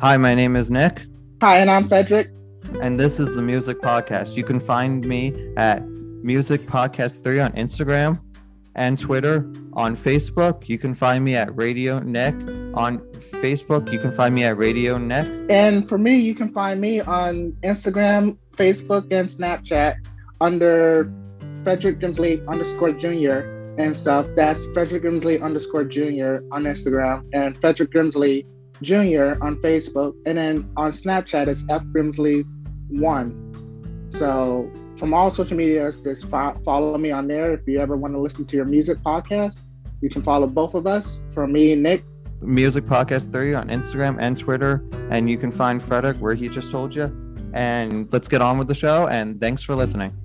Hi, my name is Nick, Hi, and I'm Frederick. and this is the Music Podcast. You can find me at Music Podcast 3 on Instagram and Twitter. On Facebook, you can find me at Radio Nick. On Facebook, you can find me at Radio Nick. And for me, you can find me on Instagram, Facebook, and Snapchat under Frederick Grimsley underscore junior and stuff. That's Frederick Grimsley underscore junior on Instagram and Frederick Grimsley junior on Facebook. And then on Snapchat, it's F Grimsley one. So from all social medias, just fo- follow me on there. If you ever want to listen to your music podcast, you can follow both of us. From me, Nick, Music Podcast 3 on Instagram and Twitter. And you can find Frederick where he just told you. And let's get on with the show. And thanks for listening.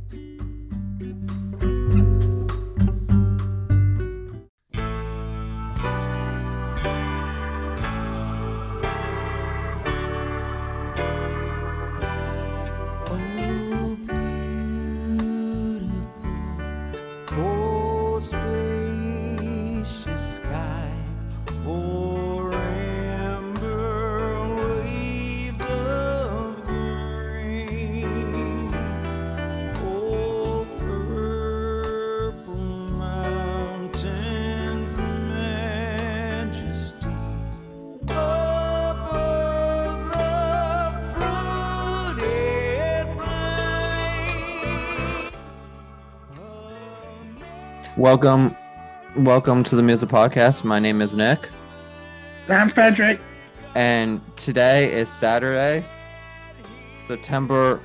Welcome. Welcome to the Music Podcast. My name is Nick. I'm Frederick. And today is Saturday, September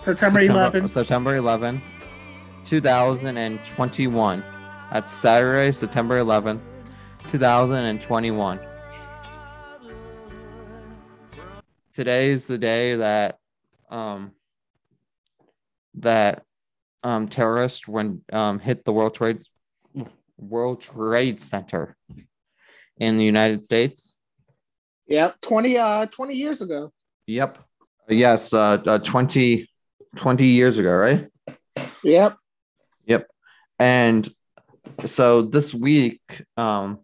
September 11th. September 11th, 2021. That's Saturday, September 11th, 2021. Today is the day that um that um terrorists when um hit the World Trade World Trade Center in the United States. Yep, 20 uh 20 years ago. Yep. Yes, uh, uh 20 20 years ago, right? Yep. Yep. And so this week, um,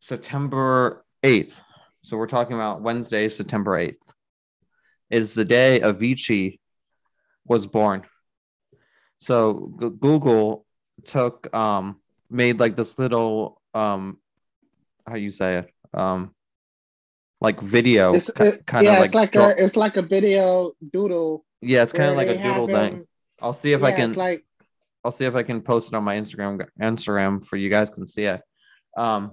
September 8th, so we're talking about Wednesday, September 8th, is the day Avicii was born. So G- Google took, um, made like this little, um, how you say it, um, like video, It's, it- kind yeah, of it's like, like draw- a it's like a video doodle. yeah, it's kind of like a doodle thing. I'll see if I can. Like I'll see if I can post it on my Instagram Instagram for you guys can see it. Um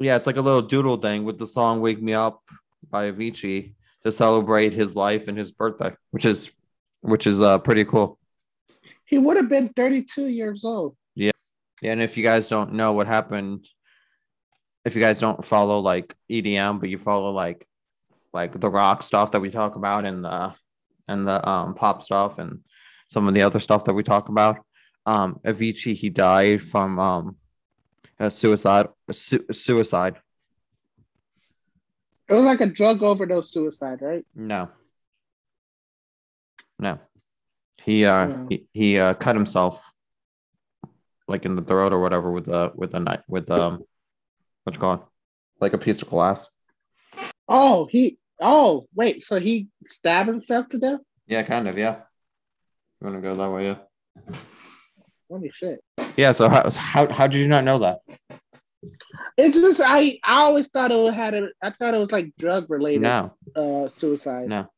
yeah, it's like a little doodle thing with the song Wake Me Up by Avicii to celebrate his life and his birthday, which is which is uh pretty cool. he would have been 32 years old. Yeah, yeah. and if you guys don't know what happened, if you guys don't follow like EDM, but you follow like like the rock stuff that we talk about and the and the um pop stuff and some of the other stuff that we talk about. Um Avicii he died from um a suicide su- suicide. It was like a drug overdose suicide, right? No. No. He uh No. he, he uh cut himself like in the throat or whatever with a with a knife with um what's it called? Like a piece of glass. Oh, he oh wait, so he stabbed himself to death? Yeah, kind of, yeah. You wanna go that way, yeah. Holy shit. Yeah, so how how how did you not know that? It's just I I always thought it had a I thought it was like drug related No, uh suicide. no.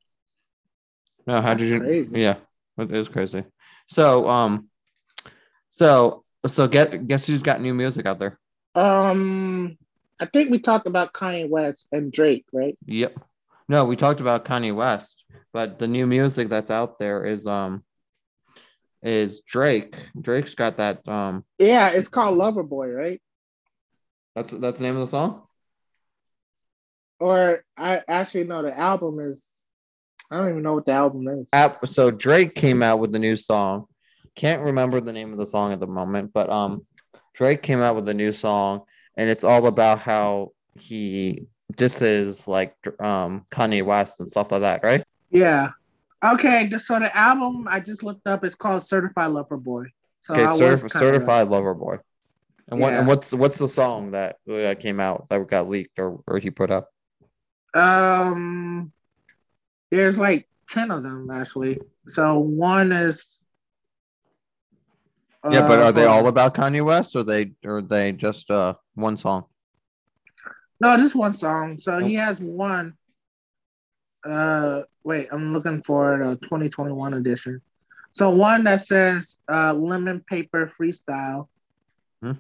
No, how did you yeah, it is crazy. So um so so get guess who's got new music out there? Um I think we talked about Kanye West and Drake, right? Yep. No, we talked about Kanye West, but the new music that's out there is um is Drake. Drake's got that um Yeah, it's called Lover Boy, right? that's that's the name of the song? Or I actually know the album is I don't even know what the album is. App so Drake came out with the new song. Can't remember the name of the song at the moment, but um Drake came out with a new song and it's all about how he disses like um Kanye West and stuff like that, right? Yeah. Okay, so the album I just looked up is called Certified Lover Boy. So Okay, certif- certified lover boy. And what Yeah. and what's what's the song that uh, came out that got leaked or or he put up? Um, there's like ten of them actually. So one is. yeah, but uh, are they all about Kanye West or they or are they just uh one song? No, just one song. So Nope. he has one. Uh, wait, I'm looking for the 2021 edition. So one that says uh, "Lemon Pepper Freestyle," Hmm.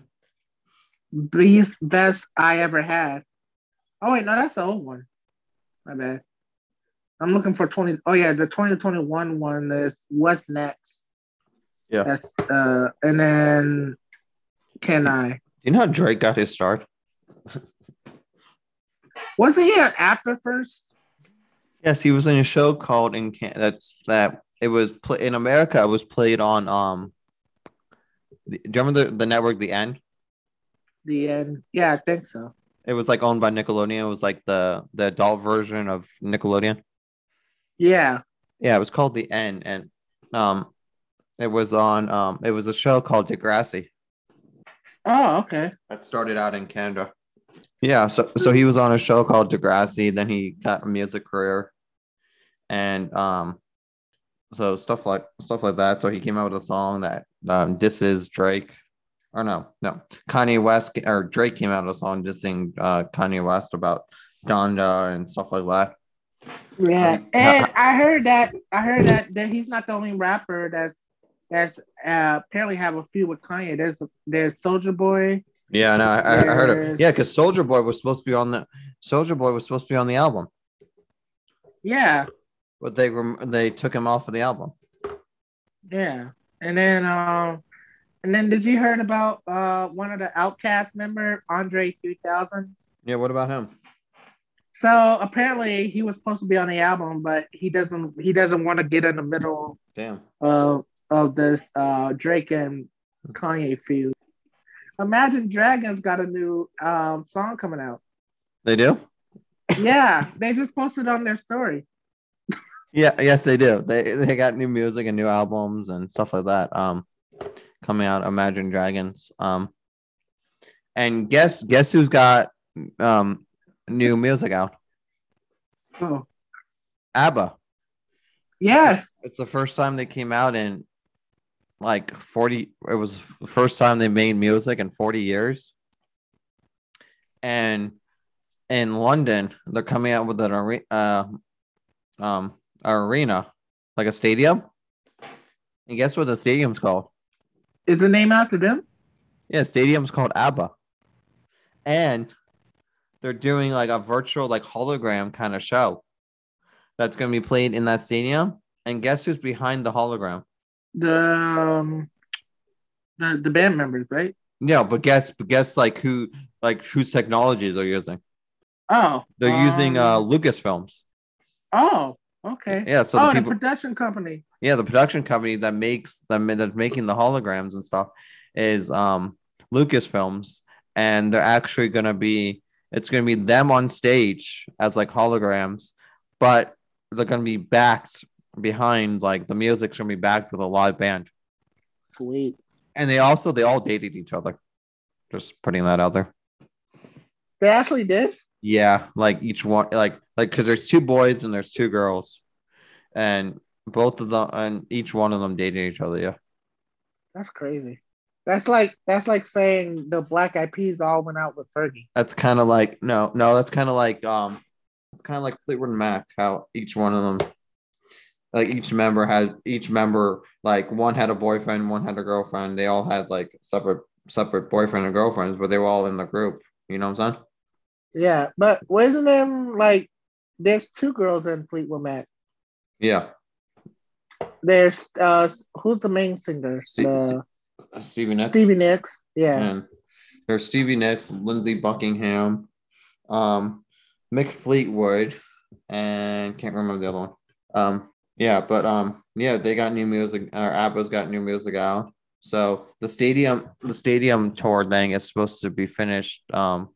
best best I ever had. Oh wait, no, that's the old one. My bad. I'm looking for 20. Oh yeah, the 2021 one is "What's Next." Yeah. That's uh, and then "Can I?" You know how Drake got his start? Wasn't he an actor first? Yes, he was in a show called in Can- that's that it was pla in America. It was played on um. The, do you remember the, the network The N? The N. Yeah, I think so. It was like owned by Nickelodeon. It was like the the adult version of Nickelodeon. Yeah. Yeah, it was called The N, and um, it was on um, it was a show called Degrassi Oh, okay. that started out in Canada. Yeah, so so he was on a show called Degrassi. Then he got a music career, and um, so stuff like stuff like that. So he came out with a song that um, this is Drake, or no, no, Kanye West or Drake came out with a song dissing uh, Kanye West about Donda and stuff like that. Yeah, Um, and I heard that I heard that that he's not the only rapper that's that's uh, apparently have a feud with Kanye. There's there's Soulja Boy. Yeah, no, I, I heard it. Yeah, because Soulja Boy was supposed to be on the Soulja Boy was supposed to be on the album, Yeah, but they rem- they took him off of the album. yeah. And then um, and then did you heard about uh one of the OutKast member Andre 3000? Yeah, what about him? So apparently he was supposed to be on the album, but he doesn't he doesn't want to get in the middle Damn. of of this uh Drake and Kanye feud. Imagine Dragons got a new um song coming out. They do. Yeah, they just posted on their story. Yeah, yes, they do. They they got new music and new albums and stuff like that. Um, coming out. Imagine Dragons. Um, and guess guess who's got um new music out? Oh, ABBA. yes. It's the first time they came out in like forty. It was the first time they made music in forty years. And in London, they're coming out with an arena, uh, um, arena, like a stadium. And guess what the stadium's called? Is the name after them? Yeah, stadium's called ABBA. And they're doing like a virtual, like hologram kind of show that's going to be played in that stadium. And guess who's behind the hologram? The um, the the band members, right? No, but guess, but guess like who, like whose technology they're using? Oh, They're using uh um, Lucasfilms. Oh, okay. Yeah, so oh, the the production company. yeah, the production company that makes them that's making the holograms and stuff is um Lucasfilms, and they're actually gonna be it's gonna be them on stage as like holograms, but they're gonna be backed behind like the music's gonna be backed with a live band, Sweet. and they also they all dated each other. Just putting that out there. They actually did. Yeah, like each one, like like because there's two boys and there's two girls, and both of them and each one of them dated each other. Yeah, That's crazy. That's like that's like saying the Black Eyed Peas all went out with Fergie. that's kind of like no, no, that's kind of like um, it's kind of like Fleetwood Mac. How each one of them, like each member had each member like one had a boyfriend, one had a girlfriend. They all had like separate separate boyfriend and girlfriends, but they were all in the group. You know what I'm saying? Yeah, but wasn't them like there's two girls in Fleetwood Mac. Yeah, There's uh who's the main singer? Se- The- Stevie Nicks. Stevie Nicks. Yeah. And there's Stevie Nicks, Lindsey Buckingham, um, Mick Fleetwood, and can't remember the other one. Um, yeah, but um, yeah, they got new music. Or ABBA's got new music out. So the stadium, the stadium tour thing is supposed to be finished. Um,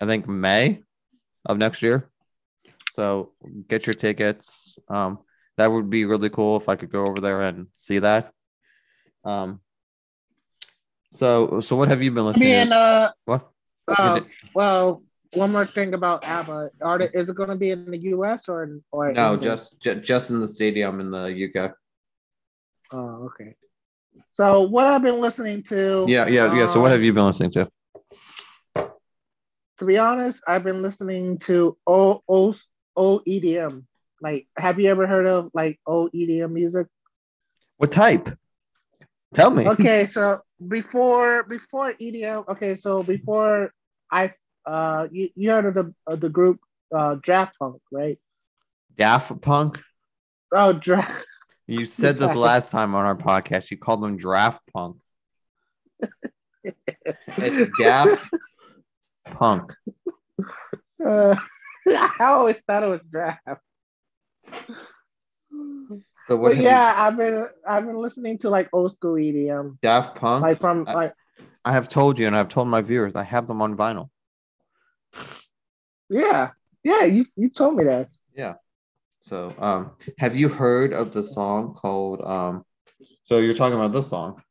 I think May of next year. So get your tickets. Um, that would be really cool if I could go over there and see that. Um, So so what have you been listening Being to? uh, What? uh well, one more thing about ABBA. Are they, is it going to be in the U.S. or in- or no, just ju- just in the stadium in the UK. Oh, okay. So what I've been listening to? Yeah, yeah, yeah. So what um, have you been listening to? To be honest, I've been listening to old old old EDM. Like, have you ever heard of like old EDM music? What type? Tell me. okay so before before EDM okay so before I uh you, you heard of the of the group uh Draft Punk right Daft Punk. oh Draft You said this last time on our podcast. You called them Draft Punk. It's Daft Punk. uh, I always thought it was Draft So what? but you- yeah I've been I've been listening to like old school EDM Daft Punk. like from I- like I have told you, and I've told my viewers, I have them on vinyl. yeah yeah you you told me that Yeah. So, um, have you heard of the song called? Um, so you're talking about this song?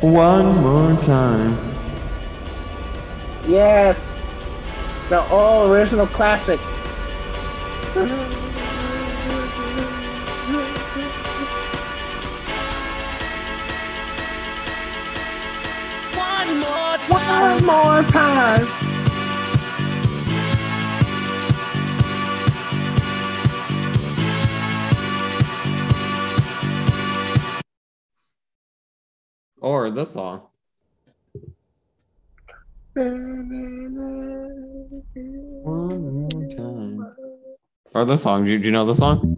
One more time. yes the all original classic One more time. one more time Or this song. One more time. Or this song. Do you, do you know the song?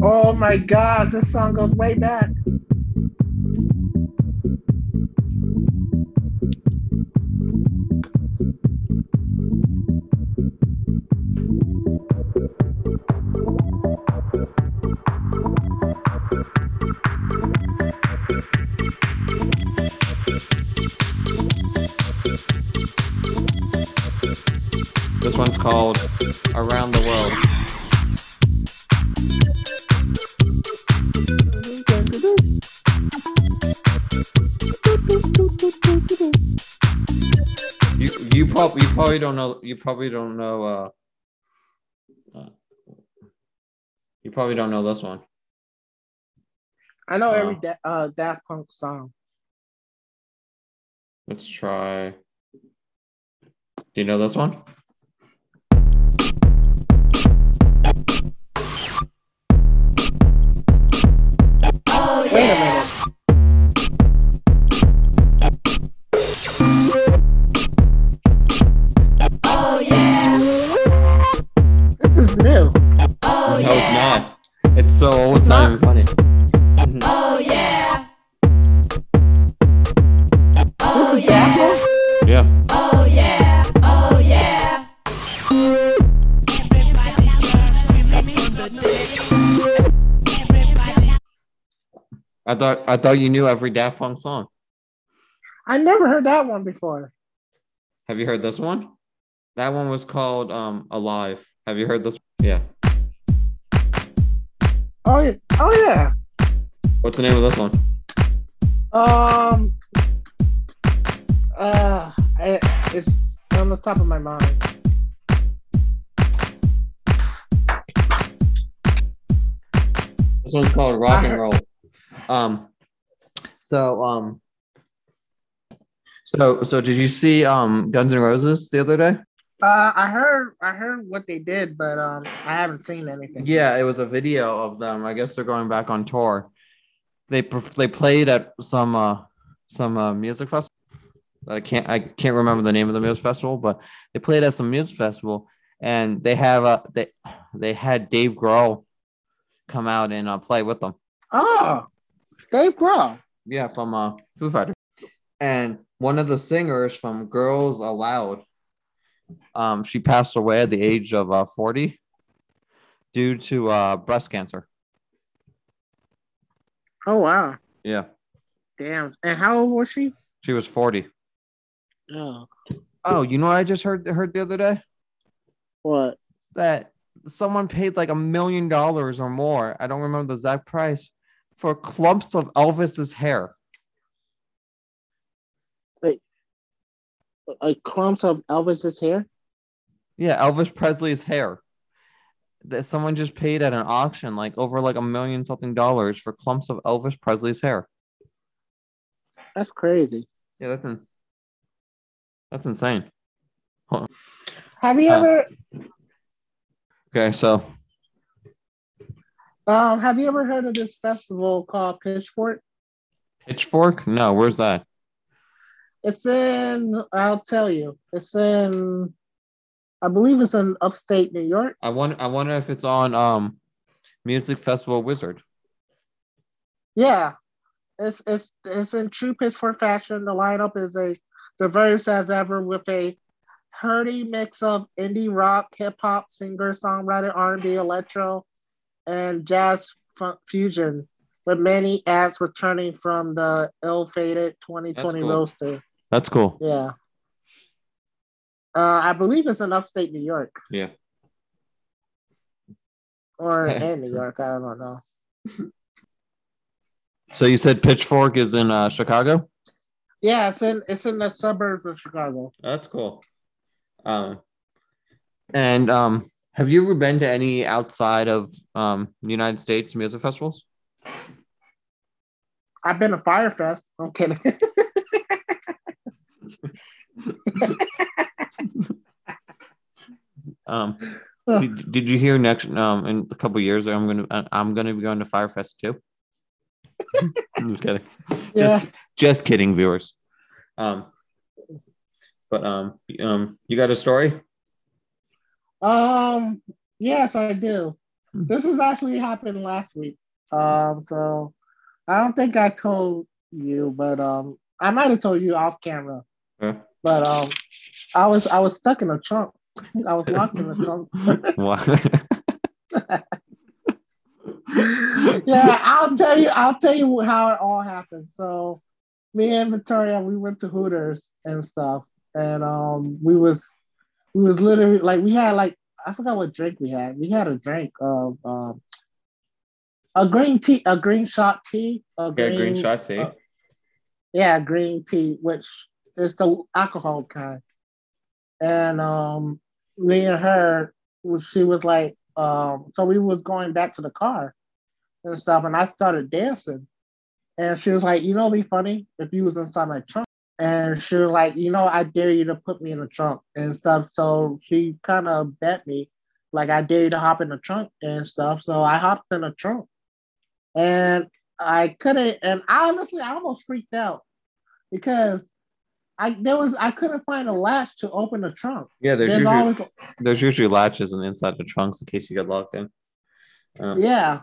Oh my gosh, this song goes way back. Probably you probably don't know you probably don't know uh, uh you probably don't know this one. I know every Wow. da- uh, Daft Punk song. Let's try. Do you know this one? Thought I thought you knew every Daft Punk song. I never heard that one before. Have you heard this one? That one was called um Alive. Have you heard this? Yeah. Oh yeah. Oh yeah. What's the name of this one? Um. Uh, I, it's on the top of my mind. This one's called Rock I and heard- Roll. Um so um so so did you see um Guns N' Roses the other day? Uh, I heard, I heard what they did, but um, I haven't seen anything. Yeah, it was a video of them. I guess they're going back on tour. They they played at some uh some uh, music festival. I can't I can't remember the name of the music festival, but they played at some music festival, and they have uh they they had Dave Grohl come out and uh, play with them. Oh, Dave Grohl. Yeah, from uh, Foo Fighters. And one of the singers from Girls Aloud, um, she passed away at the age of uh, 40 due to uh, breast cancer. Oh wow. Yeah. Damn. And how old was she? She was 40. Oh, Oh, you know what I just heard heard the other day? what? That someone paid like a million dollars or more. I don't remember the exact price for clumps of Elvis's hair. A clumps of Elvis's hair? Yeah, Elvis Presley's hair. That someone just paid at an auction like over like a million something dollars for clumps of Elvis Presley's hair. That's crazy. Yeah, that's in, that's insane. Have you Uh, ever Okay, so um have you ever heard of this festival called Pitchfork? Pitchfork? No, where's that? It's in I'll tell you. It's in I believe it's in upstate New York. I wonder I wonder if it's on um Music Festival Wizard. Yeah. It's it's it's in true Pitchfork fashion. The lineup is a diverse as ever with a hearty mix of indie rock, hip hop, singer, songwriter, R&B, electro, and jazz fu- fusion, with many acts returning from the ill-fated 2020 That's cool. roster. That's cool. Yeah. Uh, I believe it's in upstate New York Yeah. or in New York. I don't know. So you said Pitchfork is in uh, Chicago? Yeah, it's in it's in the suburbs of Chicago. That's cool. Um, and um, have you ever been to any outside of um United States music festivals? I've been to Fyre Fest. I'm kidding. Um, did, did you hear next um in a couple years I'm gonna uh, I'm gonna be going to Fyre Fest too? I'm just kidding. yeah. Just just kidding, viewers. Um, but um um you got a story? Um. Yes, I do. Hmm. This has actually happened last week. Um. So I don't think I told you, but um, I might have told you off camera. Yeah. But um, I was I was stuck in a trunk. I was locked in a trunk. What? yeah, I'll tell you. I'll tell you how it all happened. So, me and Victoria, we went to Hooters and stuff, and um, we was we was literally like we had like I forgot what drink we had. We had a drink of um, a green tea, a green shot tea, a yeah, green shot tea. uh, yeah, green tea, which is the alcohol kind. And um, me and her, she was like, um, so we was going back to the car and stuff, and I started dancing. And she was like, you know, be funny if you was inside my trunk. And she was like, you know, I dare you to put me in the trunk and stuff. So she kind of bet me, like, I dare you to hop in the trunk and stuff. So I hopped in the trunk. And I couldn't, and I honestly, I almost freaked out because I there was I couldn't find a latch to open the trunk. Yeah, there's There's usually always there's usually latches on the inside of the trunks in case you get locked in. Um, yeah.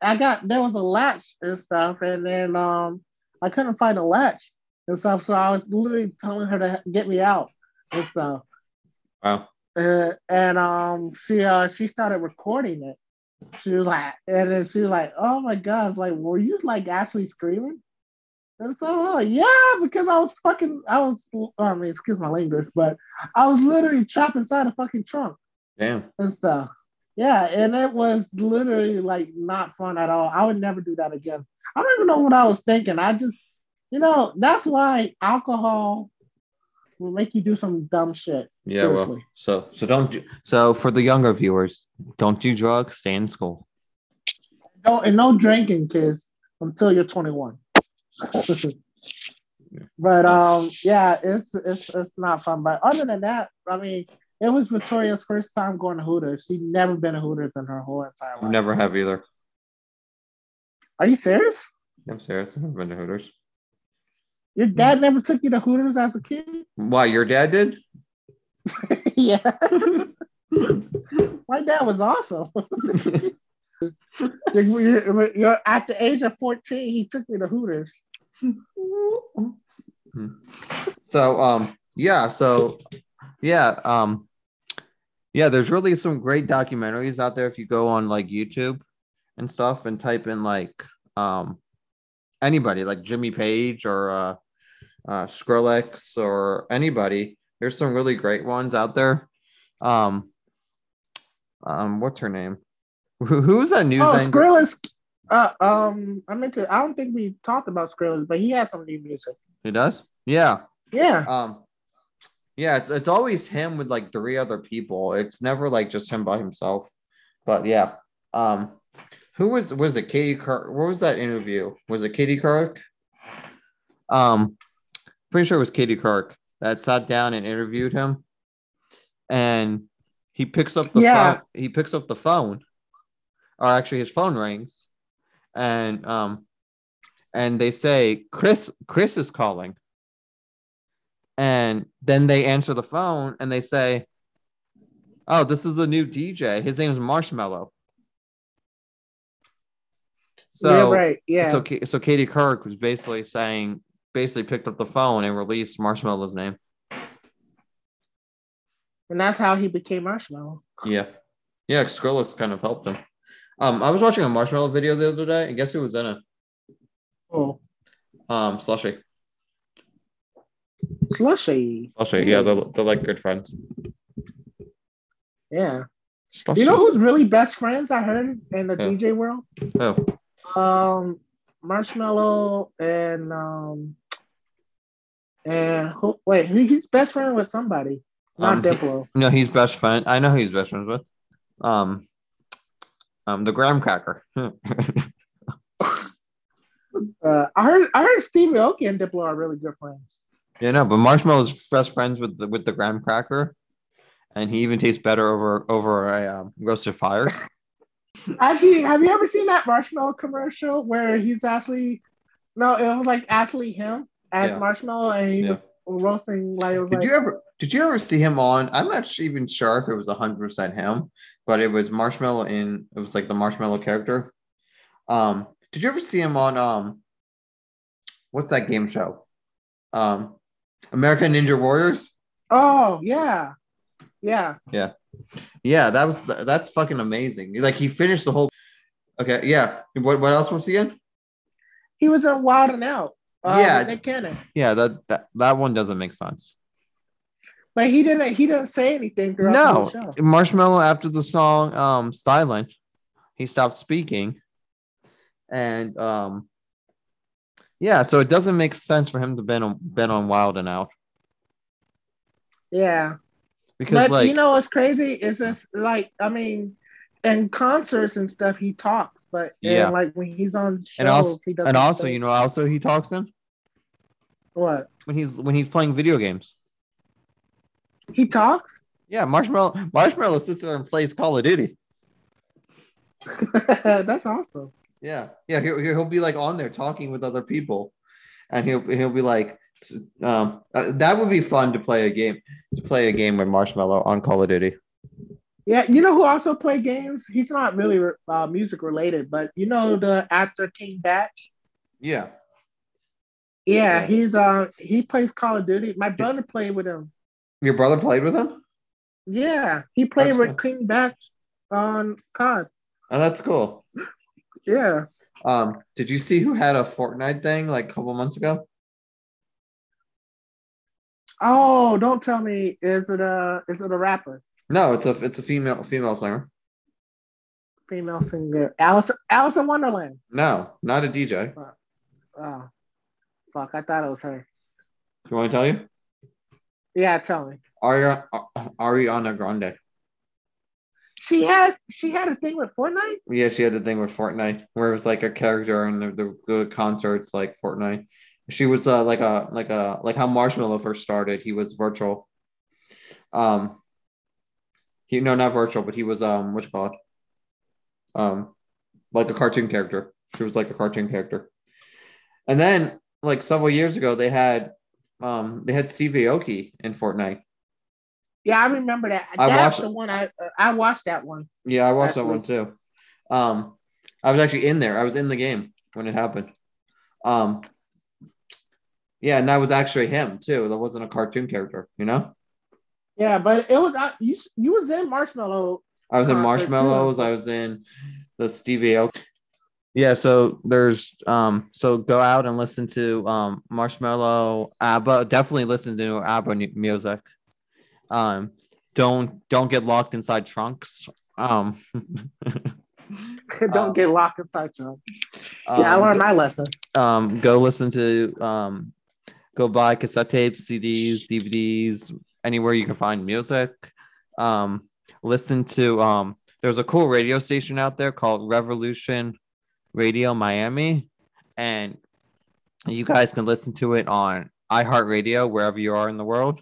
I got there was a latch and stuff, and then um I couldn't find a latch and stuff. So I was literally telling her to get me out and stuff. Wow. Uh, and um she uh she started recording it. She was like, and then she was like, oh my god, like were you like actually screaming? And so I was like, yeah, because I was fucking I was I mean excuse my language, but I was literally trapped inside a fucking trunk Damn. and stuff. Yeah, and it was literally like not fun at all. I would never do that again. I don't even know what I was thinking. I just, you know, that's why alcohol will make you do some dumb shit. Yeah, well, so so don't do, so for the younger viewers, don't do drugs, stay in school. No, and no drinking, kids, until you're 21. but um, yeah, it's it's it's not fun. But other than that, I mean, it was Victoria's first time going to Hooters. She'd never been to Hooters in her whole entire life. Never have either. Are you serious? I'm serious. I've never been to Hooters. Your dad never took you to Hooters as a kid? Why your dad did? yeah. My dad was awesome. you're, you're- you're at the age of 14, he took me to Hooters. So um yeah, so yeah, um yeah, there's really some great documentaries out there if you go on like YouTube and stuff and type in like um anybody like Jimmy Page or uh, uh, Skrillex or anybody. There's some really great ones out there. Um, um, what's her name? Who, who's that news Oh, anchor? Skrillex. Uh, um, I meant to. I don't think we talked about Skrillex, but he has some new music. He does. Yeah. Yeah. Um, yeah. It's it's always him with like three other people. It's never like just him by himself. But yeah. Um, who was was it? Katie Couric. What was that interview? Was it Katie Couric? Um, pretty sure it was Katie Couric that sat down and interviewed him, and he picks up the Yeah. phone. He picks up the phone, or actually his phone rings, and um, and they say Chris Chris is calling, and then they answer the phone and they say, "Oh, this is the new DJ. His name is Marshmello." So yeah. Right. Yeah. so, so Katie Couric was basically saying, basically picked up the phone and released Marshmello's name. and that's how he became Marshmello. Yeah, yeah. Skrillex kind of helped him. Um, I was watching a Marshmello video the other day, and guess who was in it? Oh, Um, Slushii. Slushii. Slushii. Yeah, they're, they're like good friends. Yeah. Slushii. You know who's really best friends? I heard in the Yeah. DJ world. Oh, Um, Marshmello and um, and who, wait, he's best friend with somebody, not Um, he- Diplo. no, he's best friend. I know who he's best friends with. Um, um, the graham cracker. Uh, I heard I heard Steve Aoki and Diplo are really good friends. Yeah, no, but Marshmello's best friends with the with the graham cracker, and he even tastes better over over a um, roasted fire. Actually, have you ever seen that Marshmello commercial where he's actually no, it was like actually him as Yeah. Marshmello and he Yeah. was roasting like was Did like you ever did you ever see him on? I'm not even sure if it was hundred percent him, but it was Marshmello in it was like the Marshmello character. Um, did you ever see him on um, what's that game show? Um, American Ninja Warriors. oh yeah, yeah. Yeah, that was that's fucking amazing. Like he finished the whole. Okay, yeah. What what else was he in? He was in Wild 'N Out. Uh, Yeah. Nick Cannon. Yeah, that that, that one doesn't make sense. But he didn't. He didn't say anything No, show. Marshmello after the song um Styling, he stopped speaking. And um yeah, so it doesn't make sense for him to been on been on Wild 'N Out Yeah, because but like you know what's crazy is this like I mean, in concerts and stuff he talks, but and, Yeah. like when he's on shows and also he doesn't. and also say- you know also he talks in what when he's when he's playing video games. he talks. Yeah, Marshmello Marshmello sits there and plays Call of Duty. That's awesome. Yeah, yeah, he'll, he'll be like on there talking with other people, and he'll he'll be like, um, uh, that would be fun to play a game to play a game with Marshmello on Call of Duty. Yeah, you know who also play games? He's not really uh, music related, but you know the actor King Bach. Yeah, Yeah, he's uh he plays Call of Duty. My brother played with him. your brother played with him. Yeah, he played That's with King Bach on COD. Oh, that's cool. Yeah. Um, did you see who had a Fortnite thing like a couple months ago? Oh, don't tell me. Is it a is it a rapper? No, it's a it's a female female singer. Female singer. Alice Alice in Wonderland. No, not a DJ. Oh. Fuck, I thought it was her. Do you want to tell you? Yeah, tell me. Ari- Ariana Grande. She has she had a thing with Fortnite? Yeah, she had a thing with Fortnite where it was like a character and the, the good concerts like Fortnite. She was uh, like a like a like how Marshmello first started. He was virtual. Um, he no not virtual, but he was um what's called? Um, like a cartoon character. She was like a cartoon character. And then like several years ago, they had um they had Steve Aoki in Fortnite. Yeah, I remember that. I That's watched- the one I I watched that one. Yeah, I watched that Actually- one too. Um, I was actually in there. I was in the game when it happened. Um, yeah, and that was actually him too. That wasn't a cartoon character, you know. Yeah, but it was uh, you. You was in Marshmello. I was in Concert, too. Marshmallows. I was in the Stevie Aoki. Yeah, so there's um so go out and listen to um Marshmello ABBA. Definitely listen to ABBA mu- music. Um don't don't get locked inside trunks. Um, Don't Um, get locked inside you. Yeah, I um, learned my lesson. um go listen to um go buy cassette tapes cds dvds anywhere you can find music um listen to um there's a cool radio station out there called revolution radio miami and you guys can listen to it on iheartradio wherever you are in the world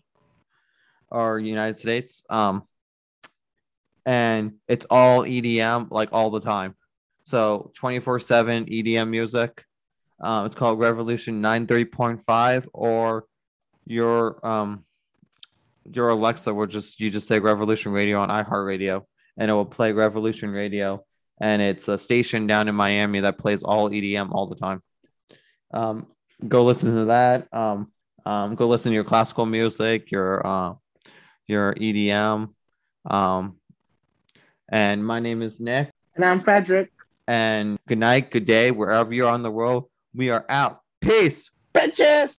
or united states. Um and it's all edm like all the time. So 24 7 edm music. Um, it's called Revolution 93.5 or your um your Alexa will just you just say Revolution Radio on iHeartRadio and it will play Revolution Radio and it's a station down in Miami that plays all EDM all the time. Um, go listen to that. Um, um, go listen to your classical music, your uh, your EDM. Um, and my name is Nick. And I'm Frederick. And good night, good day, wherever you're on the world. We are out. Peace. Bitches!